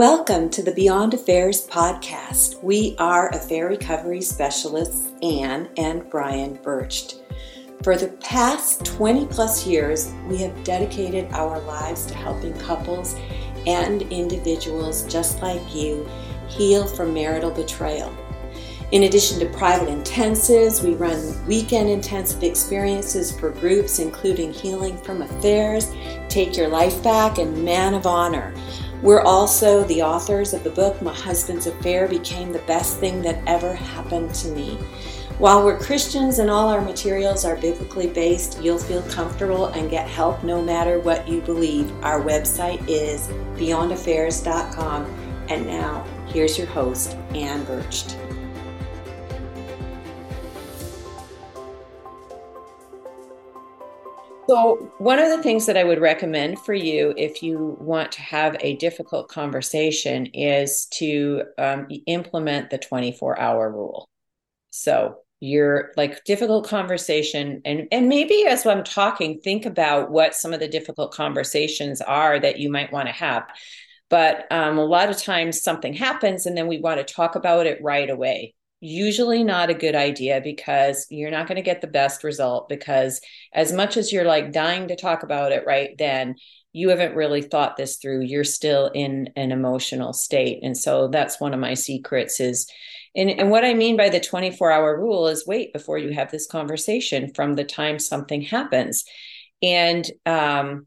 Welcome to the Beyond Affairs podcast. We are affair recovery specialists, Anne and Brian Bercht. For the past 20 plus years, we have dedicated our lives to helping couples and individuals just like you heal from marital betrayal. In addition to private intensives, we run weekend intensive experiences for groups, including Healing from Affairs, Take Your Life Back, and Man of Honor. We're also the authors of the book My Husband's Affair Became the Best Thing That Ever Happened to Me. While we're Christians and all our materials are biblically based, you'll feel comfortable and get help no matter what you believe. Our website is beyondaffairs.com. And now, here's your host, Anne Bercht. So, one of the things that I would recommend for you if you want to have a difficult conversation is to um, implement the 24 hour rule. So, your like difficult conversation and and maybe as i'm talking think about what some of the difficult conversations are that you might want to have but um, a lot of times something happens and then we want to talk about it right away usually not a good idea because you're not going to get the best result because as much as you're like dying to talk about it right then you haven't really thought this through. You're still in an emotional state. And so that's one of my secrets is and, and what i mean by the 24 hour rule is wait before you have this conversation from the time something happens. And um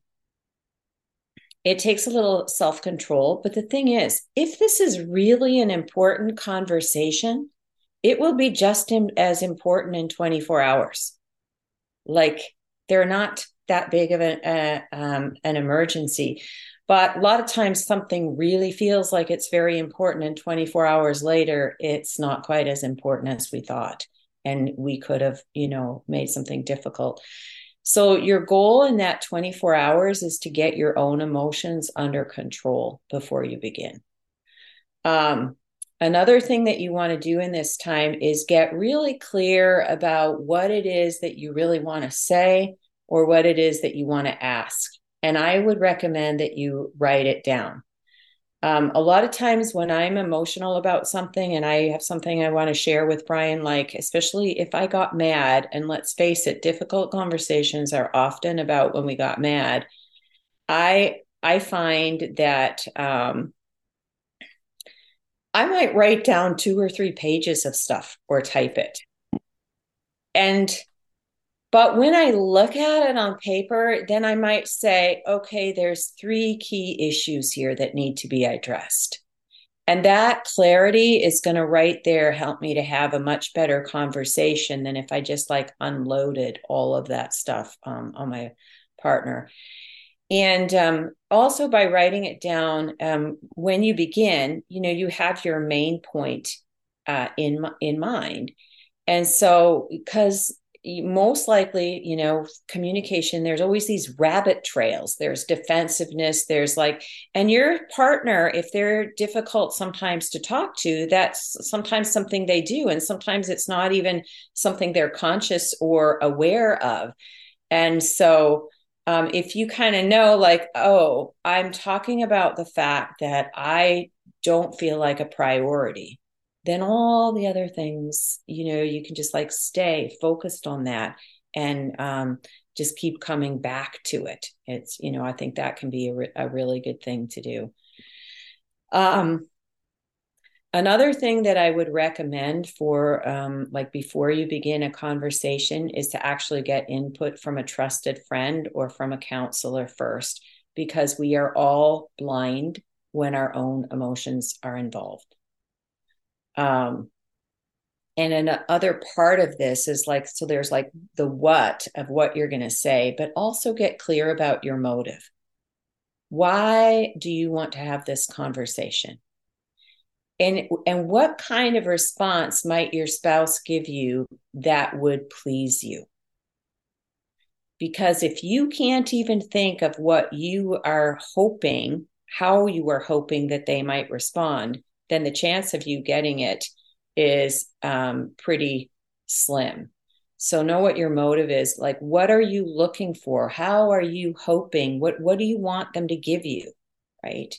it takes a little self control but the thing is if this is really an important conversation it will be just in, as important in 24 hours. Like they're not that big of an, um, an emergency. But a lot of times something really feels like it's very important, and 24 hours later, it's not quite as important as we thought. And we could have, you know, made something difficult. So, your goal in that 24 hours is to get your own emotions under control before you begin. Um, Another thing that you want to do in this time is get really clear about what it is that you really want to say or what it is that you want to ask. And I would recommend that you write it down. Um, a lot of times when I'm emotional about something and I have something I want to share with Brian, like especially if I got mad, and let's face it, difficult conversations are often about when we got mad. I I find that um, I might write down two or three pages of stuff or type it. And but when I look at it on paper, then I might say, okay, there's three key issues here that need to be addressed. And that clarity is going to right there help me to have a much better conversation than if I just like unloaded all of that stuff um, on my partner. And um, also by writing it down, um, when you begin, you know, you have your main point uh, in in mind. And so, because most likely, you know, communication, there's always these rabbit trails. There's defensiveness. There's like, and your partner, if they're difficult sometimes to talk to, that's sometimes something they do. And sometimes it's not even something they're conscious or aware of. And so, um, if you kind of know, like, oh, I'm talking about the fact that I don't feel like a priority, then all the other things, you know, you can just like stay focused on that and um, just keep coming back to it. It's, you know, I think that can be a, re- a really good thing to do. Um, Another thing that I would recommend for um, like before you begin a conversation is to actually get input from a trusted friend or from a counselor first, because we are all blind when our own emotions are involved. Um, and another part of this is like, so there's like the what of what you're going to say, but also get clear about your motive. Why do you want to have this conversation? And and what kind of response might your spouse give you that would please you? Because if you can't even think of what you are hoping how you are hoping that they might respond then the chance of you getting it is um, pretty slim. So know what your motive is. Like what are you looking for? How are you hoping? What what do you want them to give you? Right?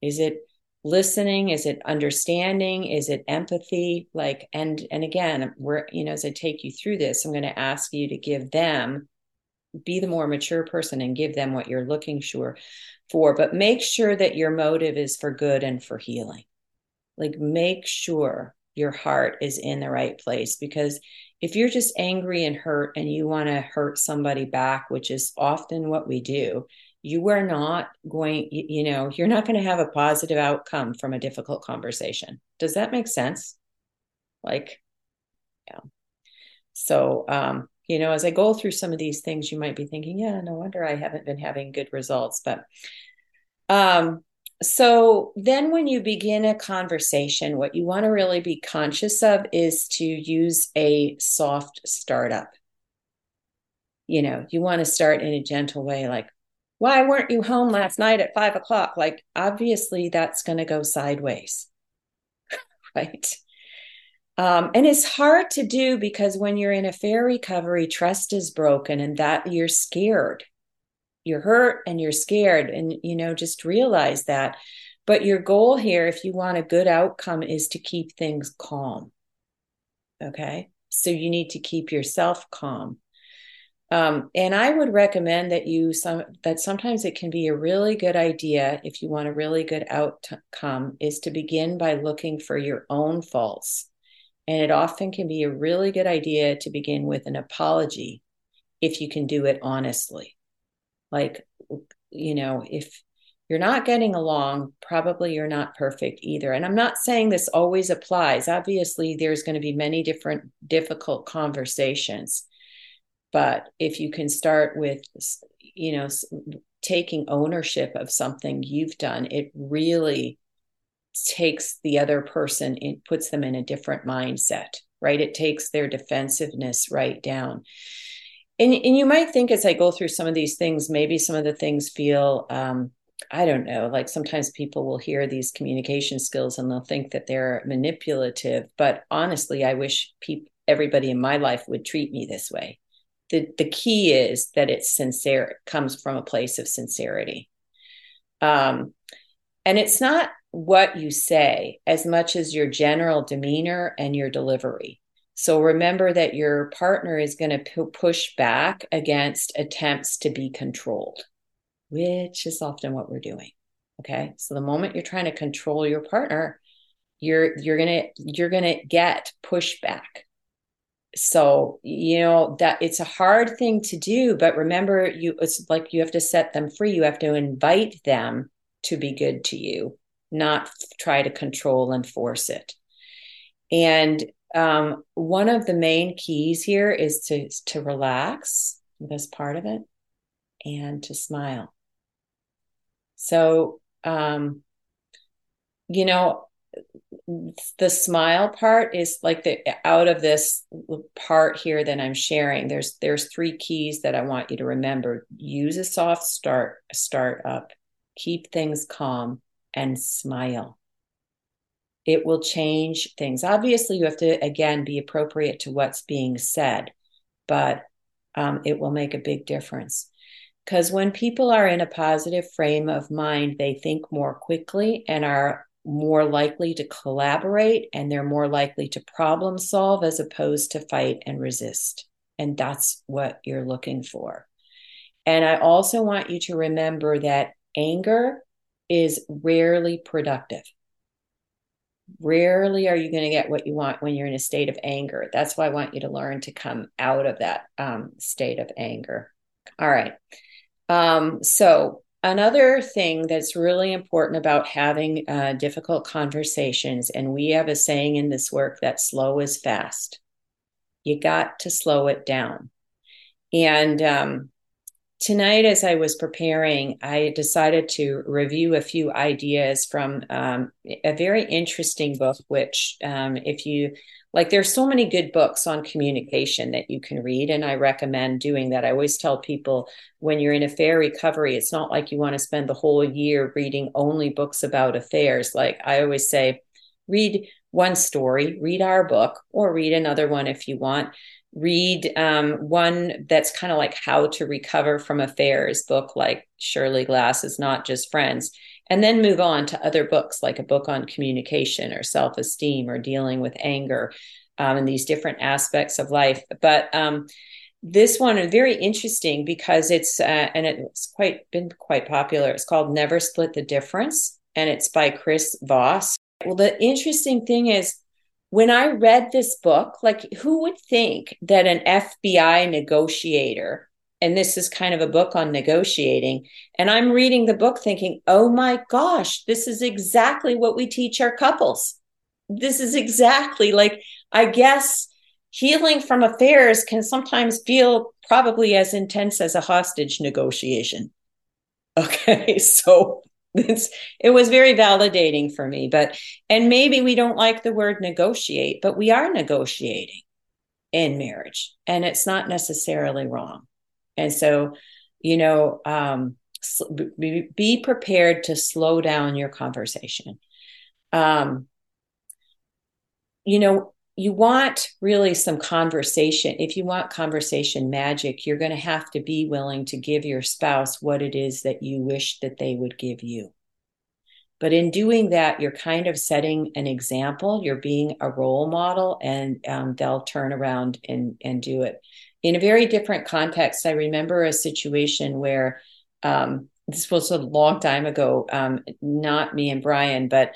Is it listening? Is it understanding? Is it empathy? Like and and again we're you know as i take you through this i'm going to ask you to give them be the more mature person and give them what you're looking sure for but make sure that your motive is for good and for healing. Like make sure your heart is in the right place because if you're just angry and hurt and you want to hurt somebody back which is often what we do you are not going you know you're not going to have a positive outcome from a difficult conversation. Does that make sense? Like yeah. So um you know as i go through some of these things you might be thinking yeah no wonder i haven't been having good results but um so then when you begin a conversation what you want to really be conscious of is to use a soft startup. You know you want to start in a gentle way like why weren't you home last night at five o'clock? Like, obviously, that's going to go sideways. right. Um, and it's hard to do because when you're in affair recovery, trust is broken and that you're scared. You're hurt and you're scared. And, you know, just realize that. But your goal here, if you want a good outcome, is to keep things calm. Okay. So you need to keep yourself calm. Um, and I would recommend that you some that sometimes it can be a really good idea if you want a really good outcome is to begin by looking for your own faults. And it often can be a really good idea to begin with an apology if you can do it honestly. Like, you know, if you're not getting along, probably you're not perfect either. And I'm not saying this always applies. Obviously, there's going to be many different difficult conversations but if you can start with you know taking ownership of something you've done it really takes the other person it puts them in a different mindset right? It takes their defensiveness right down. And, and you might think as i go through some of these things maybe some of the things feel um, i don't know like sometimes people will hear these communication skills and they'll think that they're manipulative but honestly i wish people everybody in my life would treat me this way the the key is that it's sincere it comes from a place of sincerity. Um and it's not what you say as much as your general demeanor and your delivery. So remember that your partner is going to p- push back against attempts to be controlled which is often what we're doing okay? So the moment you're trying to control your partner you're you're going to you're going to get pushback so you know that it's a hard thing to do but remember you it's like you have to set them free. You have to invite them to be good to you not try to control and force it. And um, one of the main keys here is to to relax this part of it and to smile. So um, you know the smile part is like the out of this part here that I'm sharing. There's there's three keys that I want you to remember. Use a soft start start up, keep things calm, and smile. It will change things. Obviously, you have to again be appropriate to what's being said, but um, it will make a big difference. Because when people are in a positive frame of mind, they think more quickly and are more likely to collaborate and they're more likely to problem solve as opposed to fight and resist. And that's what you're looking for. And I also want you to remember that anger is rarely productive. Rarely are you going to get what you want when you're in a state of anger. That's why I want you to learn to come out of that um, state of anger. All right. Um, so Another thing that's really important about having uh, difficult conversations, and we have a saying in this work that slow is fast. You got to slow it down. And um, tonight, as I was preparing, I decided to review a few ideas from um, a very interesting book, which, um, if you like there's so many good books on communication that you can read and i recommend doing that. I always tell people when you're in affair recovery it's not like you want to spend the whole year reading only books about affairs. Like i always say read one story read our book or read another one if you want. Read um, one that's kind of like how to recover from affairs book like shirley glass is not just friends and then move on to other books like a book on communication or self-esteem or dealing with anger um, and these different aspects of life. But um, this one is very interesting because it's uh, and it's quite been quite popular. It's called never split the difference and it's by chris voss. Well the interesting thing is when I read this book, like who would think that an FBI negotiator, and this is kind of a book on negotiating, and I'm reading the book thinking, oh my gosh, this is exactly what we teach our couples. This is exactly like, I guess healing from affairs can sometimes feel probably as intense as a hostage negotiation. Okay, so it's it was very validating for me but and maybe we don't like the word negotiate but we are negotiating in marriage and it's not necessarily wrong and so you know um be, prepared to slow down your conversation um you know you want really some conversation. If you want conversation magic, you're going to have to be willing to give your spouse what it is that you wish that they would give you. But in doing that, you're kind of setting an example. You're being a role model, and um, they'll turn around and and do it. In a very different context, I remember a situation where um, this was a long time ago. Um, not me and Brian, but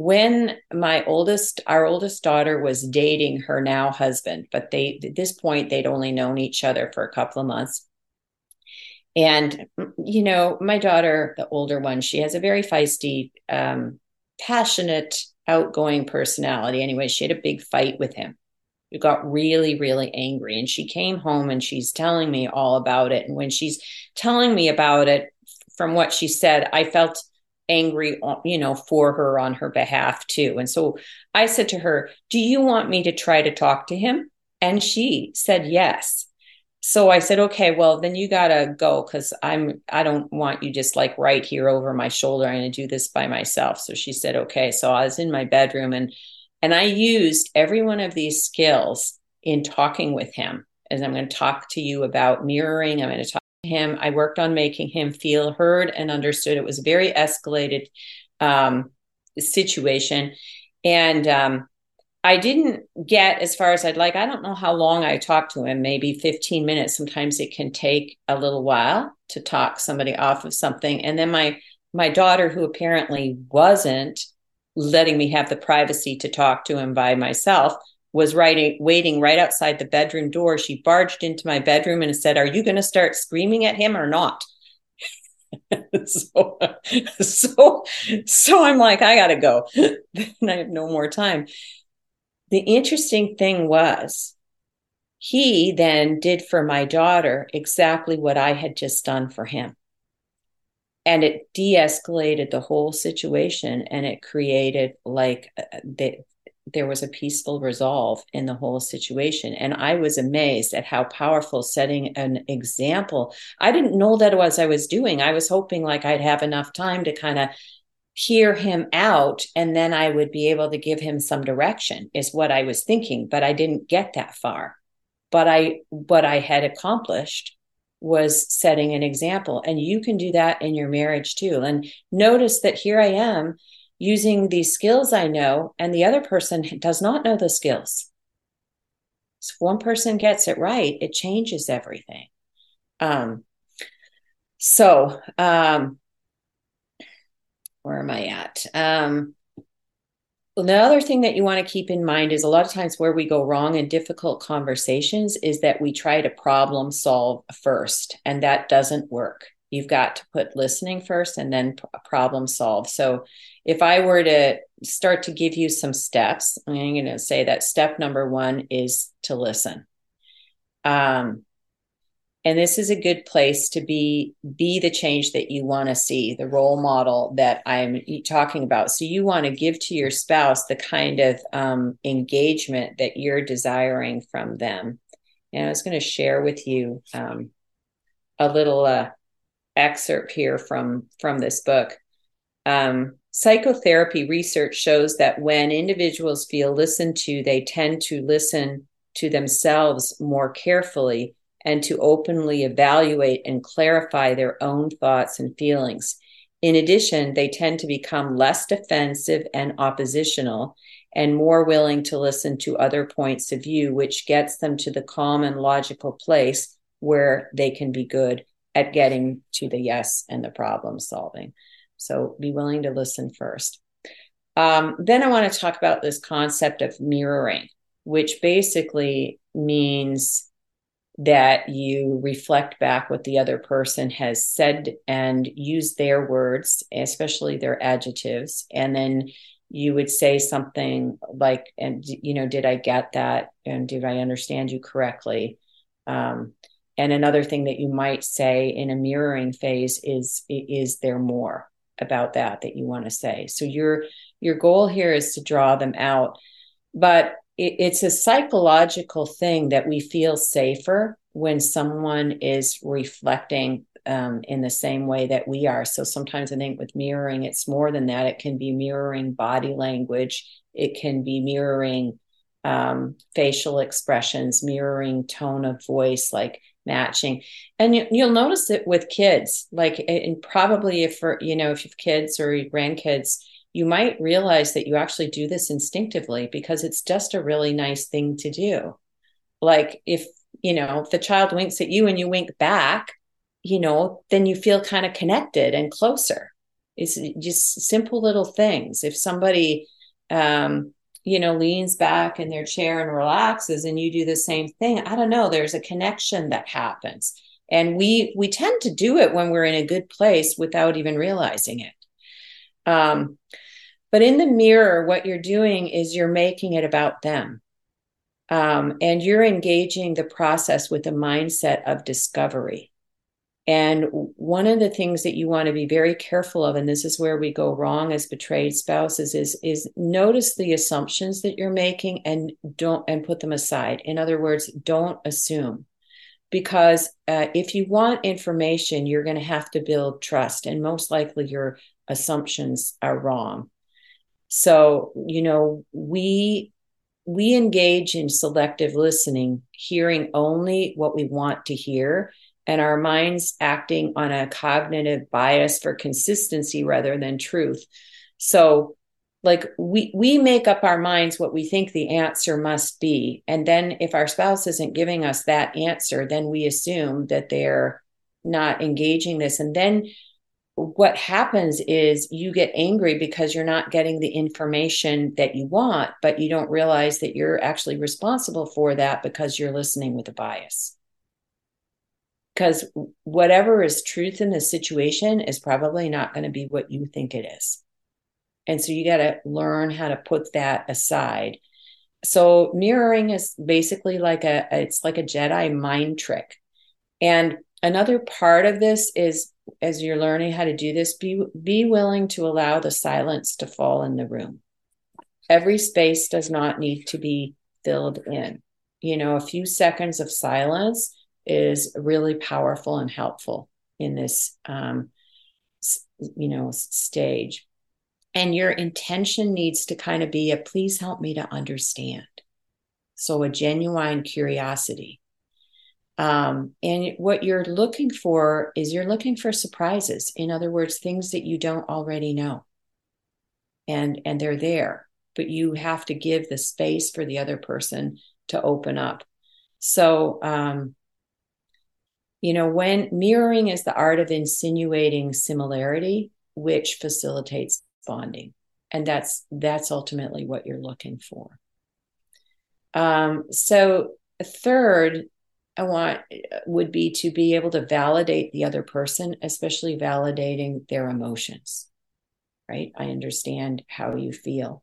when my oldest our oldest daughter was dating her now husband but they at this point they'd only known each other for a couple of months and you know my daughter the older one she has a very feisty um, passionate outgoing personality anyway she had a big fight with him got really really angry and she came home and she's telling me all about it and when she's telling me about it from what she said i felt angry, uh, you know, for her on her behalf too. And so I said to her, Do you want me to try to talk to him? And she said yes. So I said, okay, well, then you got to go because I'm, I don't want you just like right here over my shoulder. I'm to do this by myself. So she said, okay. So I was in my bedroom and, and I used every one of these skills in talking with him. As I'm going to talk to you about mirroring, I'm going to talk to him. I worked on making him feel heard and understood. It was a very escalated um, situation. And um, I didn't get as far as I'd like. I don't know how long I talked to him, maybe 15 minutes. Sometimes it can take a little while to talk somebody off of something. And then my my daughter, who apparently wasn't letting me have the privacy to talk to him by myself, was writing, waiting right outside the bedroom door. She barged into my bedroom and said, Are you going to start screaming at him or not? so, so, so I'm like, I got to go. I have no more time. The interesting thing was, he then did for my daughter exactly what I had just done for him. And it de escalated the whole situation and it created like uh, the, there was a peaceful resolve in the whole situation. And I was amazed at how powerful setting an example. I didn't know that was I was doing. I was hoping like I'd have enough time to kind of hear him out and then I would be able to give him some direction is what I was thinking, but I didn't get that far. But I what I had accomplished was setting an example and you can do that in your marriage too. And notice that here I am using these skills I know, and the other person does not know the skills. So if one person gets it right, it changes everything. Um, so, um, where am I at? Um, the other thing that you want to keep in mind is a lot of times where we go wrong in difficult conversations is that we try to problem solve first, and that doesn't work. You've got to put listening first and then problem solve. So if I were to start to give you some steps, I'm going to say that step number one is to listen. Um, and this is a good place to be be the change that you want to see the role model that i'm talking about. So you want to give to your spouse the kind of um, engagement that you're desiring from them. And i was going to share with you um, a little uh, excerpt here from from this book. Um, psychotherapy research shows that when individuals feel listened to, they tend to listen to themselves more carefully and to openly evaluate and clarify their own thoughts and feelings. In addition, they tend to become less defensive and oppositional and more willing to listen to other points of view, which gets them to the calm and logical place where they can be good at getting to the yes and the problem solving. So be willing to listen first. Um, then I want to talk about this concept of mirroring, which basically means that you reflect back what the other person has said and use their words, especially their adjectives, and then you would say something like and you know did i get that? And did i understand you correctly? Um, and another thing that you might say in a mirroring phase is is there more about that that you want to say? So your your goal here is to draw them out. But it, it's a psychological thing that we feel safer when someone is reflecting um, in the same way that we are. So sometimes I think with mirroring, it's more than that. It can be mirroring body language, it can be mirroring um, facial expressions, mirroring tone of voice, like matching. And you, will notice it with kids, like, and probably if you know, if you have kids or grandkids, you might realize that you actually do this instinctively because it's just a really nice thing to do. Like if, you know, if the child winks at you and you wink back, you know, then you feel kind of connected and closer. It's just simple little things. If somebody, um, you know, leans back in their chair and relaxes, and you do the same thing, I don't know. There's a connection that happens, and we we tend to do it when we're in a good place without even realizing it. Um, but in the mirror, what you're doing is you're making it about them. Um, and you're engaging the process with a mindset of discovery. And one of the things that you want to be very careful of, and this is where we go wrong as betrayed spouses, is is notice the assumptions that you're making and don't and put them aside. In other words, don't assume, because uh, if you want information, you're going to have to build trust, and most likely your assumptions are wrong. So you know we we engage in selective listening, hearing only what we want to hear and our minds acting on a cognitive bias for consistency rather than truth. So like we we make up our minds what we think the answer must be and then if our spouse isn't giving us that answer then we assume that they're not engaging this and then what happens is you get angry because you're not getting the information that you want but you don't realize that you're actually responsible for that because you're listening with a bias because whatever is truth in the situation is probably not going to be what you think it is. And so you got to learn how to put that aside. So mirroring is basically like a it's like a Jedi mind trick. And another part of this is as you're learning how to do this be be willing to allow the silence to fall in the room. Every space does not need to be filled in. You know, a few seconds of silence is really powerful and helpful in this um, you know stage and your intention needs to kind of be a please help me to understand so a genuine curiosity um, and what you're looking for is you're looking for surprises in other words things that you don't already know and and they're there but you have to give the space for the other person to open up so um, you know, when mirroring is the art of insinuating similarity, which facilitates bonding. And that's that's ultimately what you're looking for. Um, so third, I want would be to be able to validate the other person, especially validating their emotions. Right? I understand how you feel.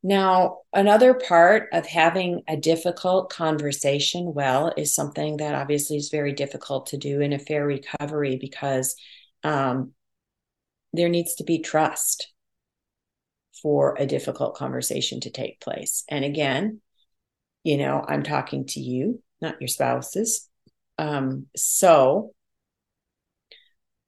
Now, another part of having a difficult conversation well is something that obviously is very difficult to do in affair recovery because um, there needs to be trust for a difficult conversation to take place. And again, you know, I'm talking to you, not your spouses. Um, so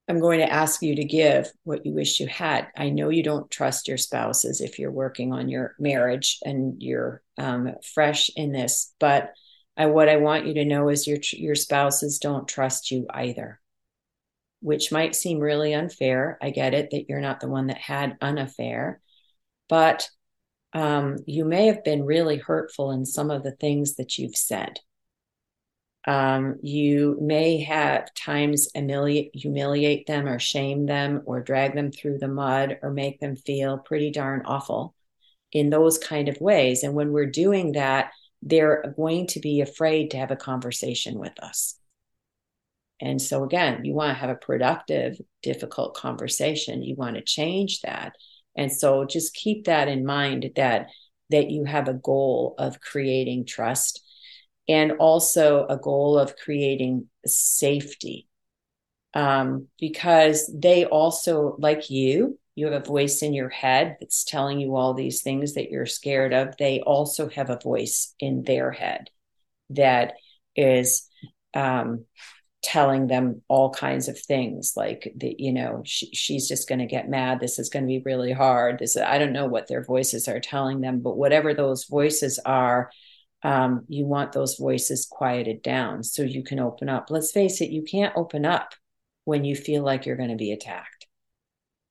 I'm going to ask you to give what you wish you had. I know you don't trust your spouses if you're working on your marriage and you're um, fresh in this, but I, what I want you to know is your your spouses don't trust you either, which might seem really unfair. I get it that you're not the one that had an affair, but um, you may have been really hurtful in some of the things that you've said. Um, you may have times humiliate, humiliate them or shame them or drag them through the mud or make them feel pretty darn awful in those kind of ways. And when we're doing that, they're going to be afraid to have a conversation with us. And so, again, you want to have a productive, difficult conversation. You want to change that. And so, just keep that in mind that that you have a goal of creating trust and also a goal of creating safety. Um, because they also like you you have a voice in your head that's telling you all these things that you're scared of. They also have a voice in their head that is um, telling them all kinds of things like the, you know she, she's just going to get mad. This is going to be really hard. This i don't know what their voices are telling them but whatever those voices are um, you want those voices quieted down so you can open up. Let's face it, you can't open up when you feel like you're going to be attacked,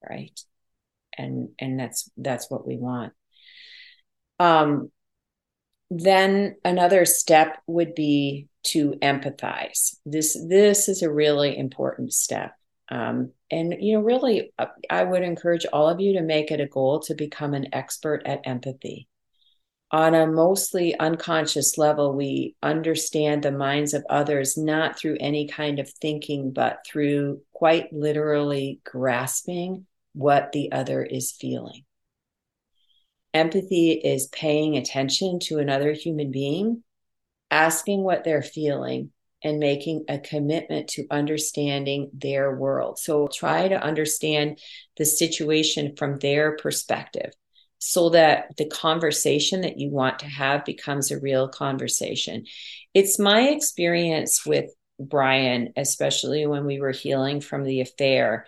right? And and that's that's what we want. Um, then another step would be to empathize. This this is a really important step. Um, and you know, really, I would encourage all of you to make it a goal to become an expert at empathy on a mostly unconscious level, we understand the minds of others not through any kind of thinking, but through quite literally grasping what the other is feeling. Empathy is paying attention to another human being, asking what they're feeling, and making a commitment to understanding their world. So try to understand the situation from their perspective so that the conversation that you want to have becomes a real conversation. It's my experience with Brian, especially when we were healing from the affair,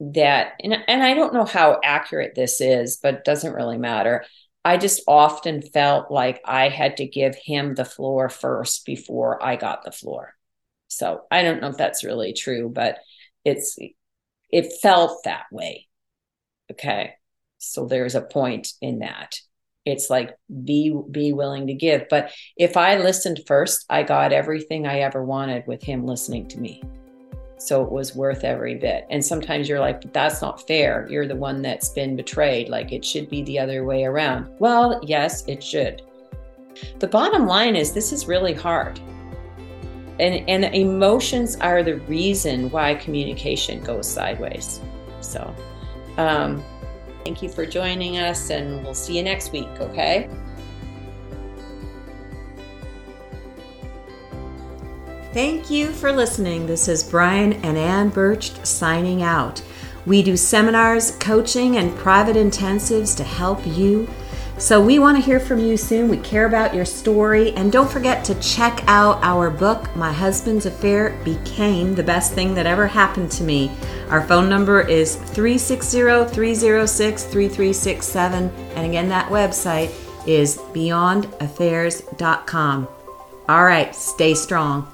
that, and, and I don't know how accurate this is, but it doesn't really matter. I just often felt like I had to give him the floor first before I got the floor. So I don't know if that's really true, but it's, it felt that way. Okay. So there's a point in that. It's like be be willing to give. But if I listened first, I got everything I ever wanted with him listening to me. So it was worth every bit. And sometimes you're like, that's not fair. You're the one that's been betrayed. Like it should be the other way around. Well, yes, it should. The bottom line is this is really hard. And, and emotions are the reason why communication goes sideways. So, um, Thank you for joining us, and we'll see you next week, okay? Thank you for listening. This is Brian and Anne Bercht signing out. We do seminars, coaching, and private intensives to help you so we want to hear from you soon. We care about your story. And don't forget to check out our book, My Husband's Affair Became the Best Thing That Ever Happened to Me. Our phone number is 360 306 3367. And again, that website is beyondaffairs.com. All right, stay strong.